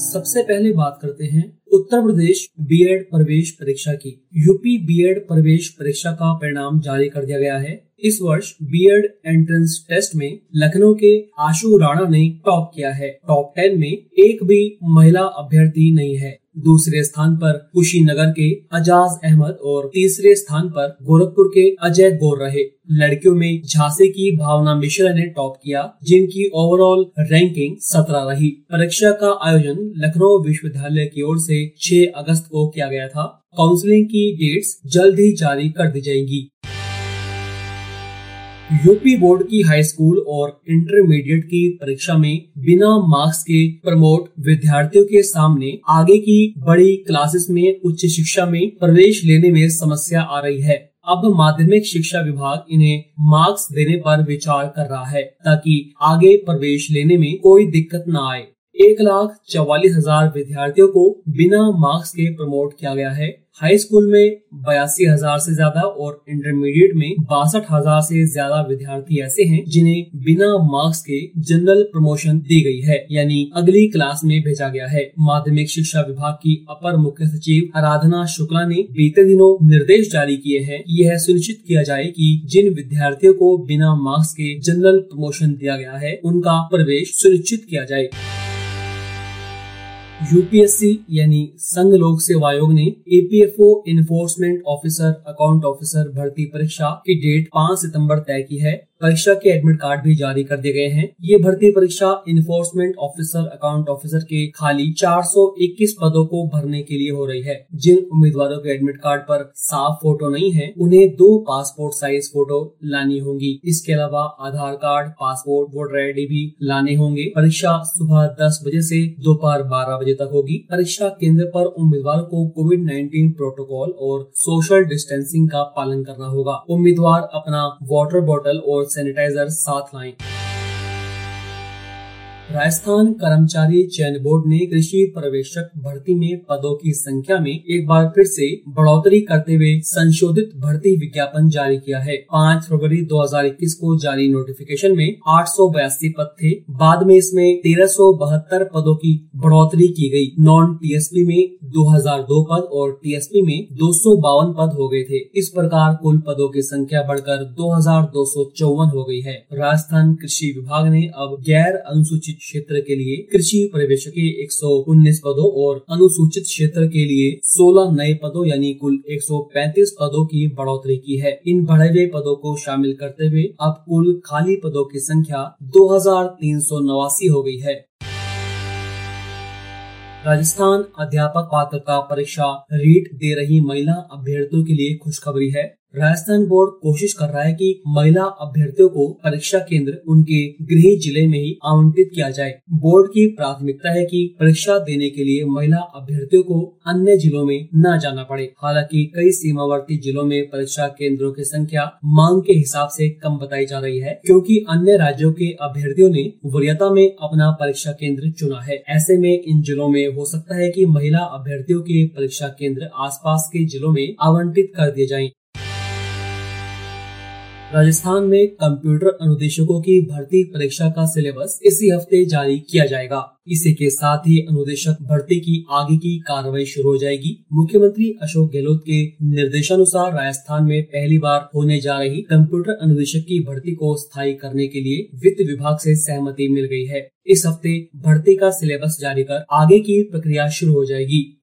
सबसे पहले बात करते हैं उत्तर प्रदेश बीएड प्रवेश परीक्षा की। यूपी बीएड प्रवेश परीक्षा का परिणाम जारी कर दिया गया है। इस वर्ष बीएड एंट्रेंस टेस्ट में लखनऊ के आशु राणा ने टॉप किया है। टॉप टेन में एक भी महिला अभ्यर्थी नहीं है। दूसरे स्थान पर कुशीनगर के अजाज अहमद और तीसरे स्थान पर गोरखपुर के अजय गौर रहे। लड़कियों में झांसी की भावना मिश्रा ने टॉप किया, जिनकी ओवरऑल रैंकिंग सत्रह रही। परीक्षा का आयोजन लखनऊ विश्वविद्यालय की ओर से 6 अगस्त को किया गया था। काउंसलिंग की डेट्स जल्द ही जारी कर दी जाएँगी। यूपी बोर्ड की हाई स्कूल और इंटरमीडिएट की परीक्षा में बिना मार्क्स के प्रमोट विद्यार्थियों के सामने आगे की बड़ी क्लासेस में उच्च शिक्षा में प्रवेश लेने में समस्या आ रही है। अब माध्यमिक शिक्षा विभाग इन्हें मार्क्स देने पर विचार कर रहा है ताकि आगे प्रवेश लेने में कोई दिक्कत न आए। एक लाख चौवालीस हज़ार विद्यार्थियों को बिना मार्क्स के प्रमोट किया गया है। हाई स्कूल में बयासी हज़ार से ज़्यादा और इंटरमीडिएट में बासठ हज़ार से ज़्यादा विद्यार्थी ऐसे हैं जिन्हें बिना मार्क्स के जनरल प्रमोशन दी गई है, यानी अगली क्लास में भेजा गया है। माध्यमिक शिक्षा विभाग की अपर मुख्य सचिव आराधना शुक्ला ने बीते दिनों निर्देश जारी किए हैं। यह सुनिश्चित किया जाए कि जिन विद्यार्थियों को बिना मार्क्स के जनरल प्रमोशन दिया गया है, उनका प्रवेश सुनिश्चित किया जाए। यूपीएससी यानी संघ लोक सेवा आयोग ने EPFO enforcement officer account officer भर्ती परीक्षा की डेट 5 सितंबर तय की है। परीक्षा के एडमिट कार्ड भी जारी कर दिए गए हैं। ये भर्ती परीक्षा इन्फोर्समेंट ऑफिसर अकाउंट ऑफिसर के खाली 421 पदों को भरने के लिए हो रही है। जिन उम्मीदवारों के एडमिट कार्ड पर साफ़ फ़ोटो नहीं है, उन्हें दो पासपोर्ट साइज़ फ़ोटो लानी होगी। इसके अलावा Aadhaar card passport voter ID भी लाने होंगे। परीक्षा सुबह दस बजे से दोपहर बारह बजे तक होगी। परीक्षा केंद्र पर उम्मीदवारों को कोविड नाइन्टीन प्रोटोकॉल और सोशल डिस्टेंसिंग का पालन करना होगा। उम्मीदवार अपना वाटर बॉटल और सैनिटाइजर साथ लाएँ। राजस्थान कर्मचारी चयन बोर्ड ने कृषि पर्यवेक्षक भर्ती में पदों की संख्या में एक बार फिर से बढ़ोतरी करते हुए संशोधित भर्ती विज्ञापन जारी किया है। 5 फरवरी 2021 को जारी नोटिफिकेशन में आठ सौ बयासी पद थे। बाद में इसमें तेरह पदों की बढ़ोतरी की गई। नॉन टीएसपी में 2002 पद और टीएसपी में दो सौ बावन पद हो गए थे। इस प्रकार कुल पदों की संख्या बढ़कर दो हज़ार दो सौ चौवन हो गई है। राजस्थान कृषि विभाग ने अब गैर अनुसूचित क्षेत्र के लिए कृषि पर्यवेक्षक के 119 पदों और अनुसूचित क्षेत्र के लिए 16 नए पदों यानी कुल 135 पदों की बढ़ोतरी की है। इन बढ़े हुए पदों को शामिल करते हुए अब कुल खाली पदों की संख्या दो हज़ार तीन सौ नवासी हो गई है। राजस्थान अध्यापक पात्रता परीक्षा रीट दे रही महिला अभ्यर्थियों के लिए खुशखबरी है। राजस्थान बोर्ड कोशिश कर रहा है कि महिला अभ्यर्थियों को परीक्षा केंद्र उनके गृह ज़िले में ही आवंटित किया जाए। बोर्ड की प्राथमिकता है कि परीक्षा देने के लिए महिला अभ्यर्थियों को अन्य जिलों में न जाना पड़े। हालाँकि कई सीमावर्ती जिलों में परीक्षा केंद्रों की संख्या मांग के हिसाब से कम बताई जा रही है, क्योंकि अन्य राज्यों के अभ्यर्थियों ने वरीयता में अपना परीक्षा केंद्र चुना है। ऐसे में इन जिलों में हो सकता है की महिला अभ्यर्थियों के परीक्षा केंद्र आस के जिलों में आवंटित कर दिए जाए। राजस्थान में कंप्यूटर अनुदेशकों की भर्ती परीक्षा का सिलेबस इसी हफ़्ते जारी किया जाएगा। इसी के साथ ही अनुदेशक भर्ती की आगे की कार्रवाई शुरू हो जाएगी। मुख्यमंत्री अशोक गहलोत के निर्देशानुसार राजस्थान में पहली बार होने जा रही कंप्यूटर अनुदेशक की भर्ती को स्थायी करने के लिए वित्त विभाग से सहमति मिल गई है। इस हफ़्ते भर्ती का सिलेबस जारी कर आगे की प्रक्रिया शुरू हो जाएगी।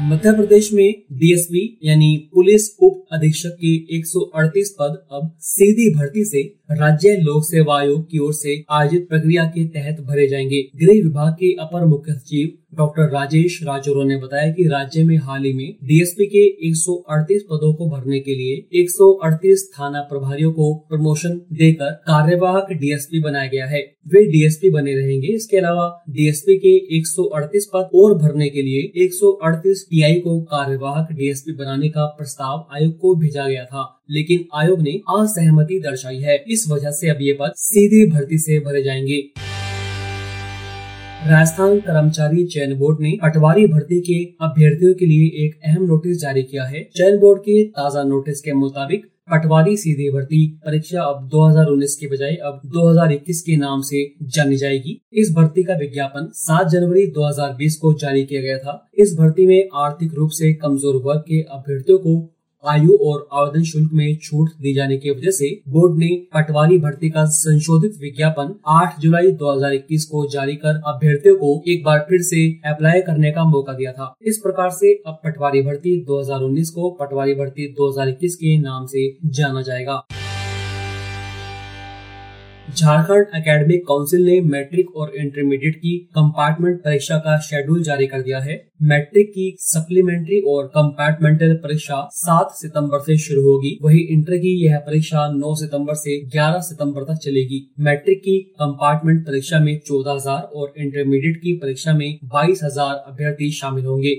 मध्य प्रदेश में डीएसपी यानी पुलिस उप अधीक्षक के 138 पद अब सीधी भर्ती से राज्य लोक सेवा आयोग की ओर से आयोजित प्रक्रिया के तहत भरे जाएँगे। गृह विभाग के अपर मुख्य सचिव डॉक्टर राजेश राजौरा ने बताया कि राज्य में हाल ही में डीएसपी के 138 पदों को भरने के लिए 138 थाना प्रभारियों को प्रमोशन देकर कार्यवाहक डीएसपी बनाया गया है। वे डीएसपी बने रहेंगे। इसके अलावा डीएसपी के 138 पद और भरने के लिए 138 टीआई को कार्यवाहक डीएसपी बनाने का प्रस्ताव आयोग को भेजा गया था, लेकिन आयोग ने असहमति दर्शाई है। इस वजह से अब ये पद सीधे भर्ती से भरे जाएँगे। राजस्थान कर्मचारी चयन बोर्ड ने पटवारी भर्ती के अभ्यर्थियों के लिए एक अहम नोटिस जारी किया है। चयन बोर्ड के ताज़ा नोटिस के मुताबिक पटवारी सीधी भर्ती परीक्षा अब 2019 के बजाय अब 2021 के नाम से जानी जाएगी। इस भर्ती का विज्ञापन 7 जनवरी 2020 को जारी किया गया था। इस भर्ती में आर्थिक रूप से कमज़ोर वर्ग के अभ्यर्थियों को आयु और आवेदन शुल्क में छूट दी जाने की वजह से बोर्ड ने पटवारी भर्ती का संशोधित विज्ञापन 8 जुलाई 2021 को जारी कर अभ्यर्थियों को एक बार फिर से अप्लाई करने का मौका दिया था। इस प्रकार से अब पटवारी भर्ती 2019 को पटवारी भर्ती 2021 के नाम से जाना जाएगा। झारखंड एकेडमिक काउंसिल ने मैट्रिक और इंटरमीडिएट की कंपार्टमेंट परीक्षा का शेड्यूल जारी कर दिया है। मैट्रिक की सप्लीमेंट्री और कंपार्टमेंटल परीक्षा 7 सितंबर से शुरू होगी। वही इंटर की यह परीक्षा 9 सितंबर से 11 सितंबर तक चलेगी। मैट्रिक की कंपार्टमेंट परीक्षा में 14000 और इंटरमीडिएट की परीक्षा में 22000 अभ्यर्थी शामिल होंगे।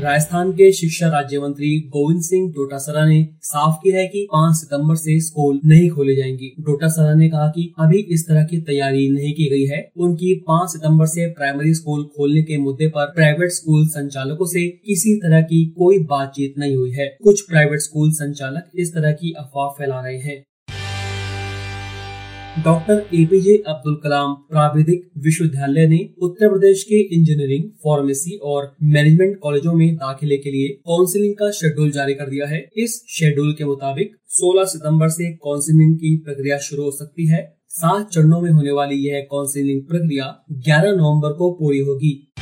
राजस्थान के शिक्षा राज्य मंत्री गोविंद सिंह डोटासरा ने साफ़ किया है कि 5 सितंबर से स्कूल नहीं खोले जाएँगे। डोटासरा ने कहा कि अभी इस तरह की तैयारी नहीं की गई है। उनकी 5 सितंबर से प्राइमरी स्कूल खोलने के मुद्दे पर प्राइवेट स्कूल संचालकों से किसी तरह की कोई बातचीत नहीं हुई है। कुछ प्राइवेट स्कूल संचालक इस तरह की अफवाह फैला रहे हैं। डॉक्टर एपीजे अब्दुल कलाम प्राविधिक विश्वविद्यालय ने उत्तर प्रदेश के इंजीनियरिंग, फार्मेसी और मैनेजमेंट कॉलेजों में दाखिले के लिए काउंसिलिंग का शेड्यूल जारी कर दिया है। इस शेड्यूल के मुताबिक 16 सितंबर से काउंसिलिंग की प्रक्रिया शुरू हो सकती है। सात चरणों में होने वाली यह काउंसिलिंग प्रक्रिया 11 नवंबर को पूरी होगी।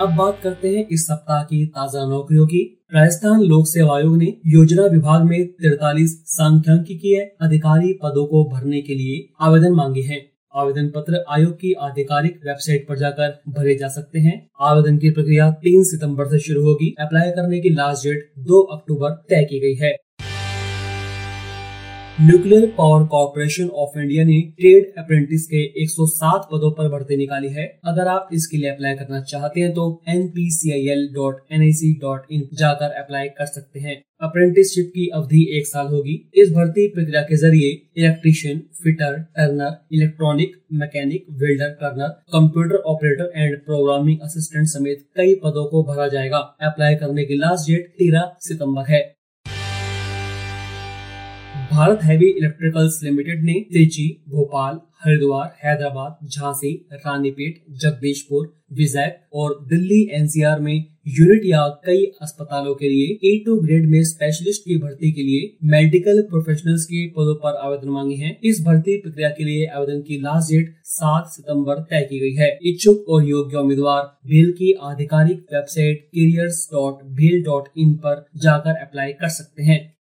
अब बात करते हैं इस सप्ताह की ताज़ा नौकरियों की। राजस्थान लोक सेवा आयोग ने योजना विभाग में तिरतालीस सांख्यिकीय अधिकारी पदों को भरने के लिए आवेदन मांगे हैं। आवेदन पत्र आयोग की आधिकारिक वेबसाइट पर जाकर भरे जा सकते हैं। आवेदन की प्रक्रिया 3 सितंबर से शुरू होगी। अप्लाई करने की लास्ट डेट 2 अक्टूबर तय की गई है। Nuclear power corporation of India ने ट्रेड अप्रेंटिस के 107 पदों पर भर्ती निकाली है। अगर आप इसके लिए अप्लाई करना चाहते हैं तो npcil.nic.in जाकर अप्लाई कर सकते हैं। अप्रेंटिसशिप की अवधि एक साल होगी। इस भर्ती प्रक्रिया के ज़रिए electrician fitter turner electronic mechanic welder turner computer operator and programming assistant समेत कई पदों को भरा जाएगा। अप्लाई करने की लास्ट डेट तेरह सितंबर है। भारत हैवी इलेक्ट्रिकल्स लिमिटेड ने त्रिची भोपाल हरिद्वार हैदराबाद झांसी रानीपेट जगदीशपुर विजय और दिल्ली एनसीआर में यूनिट या कई अस्पतालों के लिए ए टू ग्रेड में स्पेशलिस्ट की भर्ती के लिए मेडिकल प्रोफेशनल्स के पदों पर आवेदन मांगे हैं। इस भर्ती प्रक्रिया के लिए आवेदन की लास्ट डेट 7 सितंबर तय की गई है। इच्छुक और योग्य उम्मीदवार भेल की आधिकारिक वेबसाइट करियर्स डॉट भेल डॉट इन पर जाकर अप्लाई कर सकते हैं।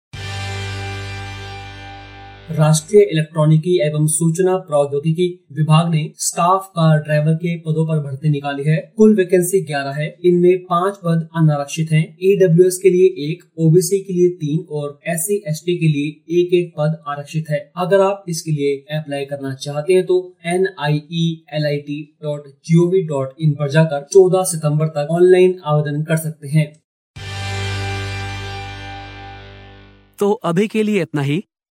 राष्ट्रीय इलेक्ट्रॉनिकी एवं सूचना प्रौद्योगिकी विभाग ने स्टाफ कार ड्राइवर के पदों पर भर्ती निकाली है। कुल वैकेंसी 11 है। इनमें पाँच पद अनारक्षित हैं। ईडब्ल्यू के लिए एक ओबीसी के लिए तीन और एस सी के लिए एक एक पद आरक्षित है। अगर आप इसके लिए अप्लाई करना चाहते हैं तो N I E L I T dot G O V dot in पर जाकर चौदह सितंबर तक ऑनलाइन आवेदन कर सकते हैं। तो अभी के लिए इतना ही।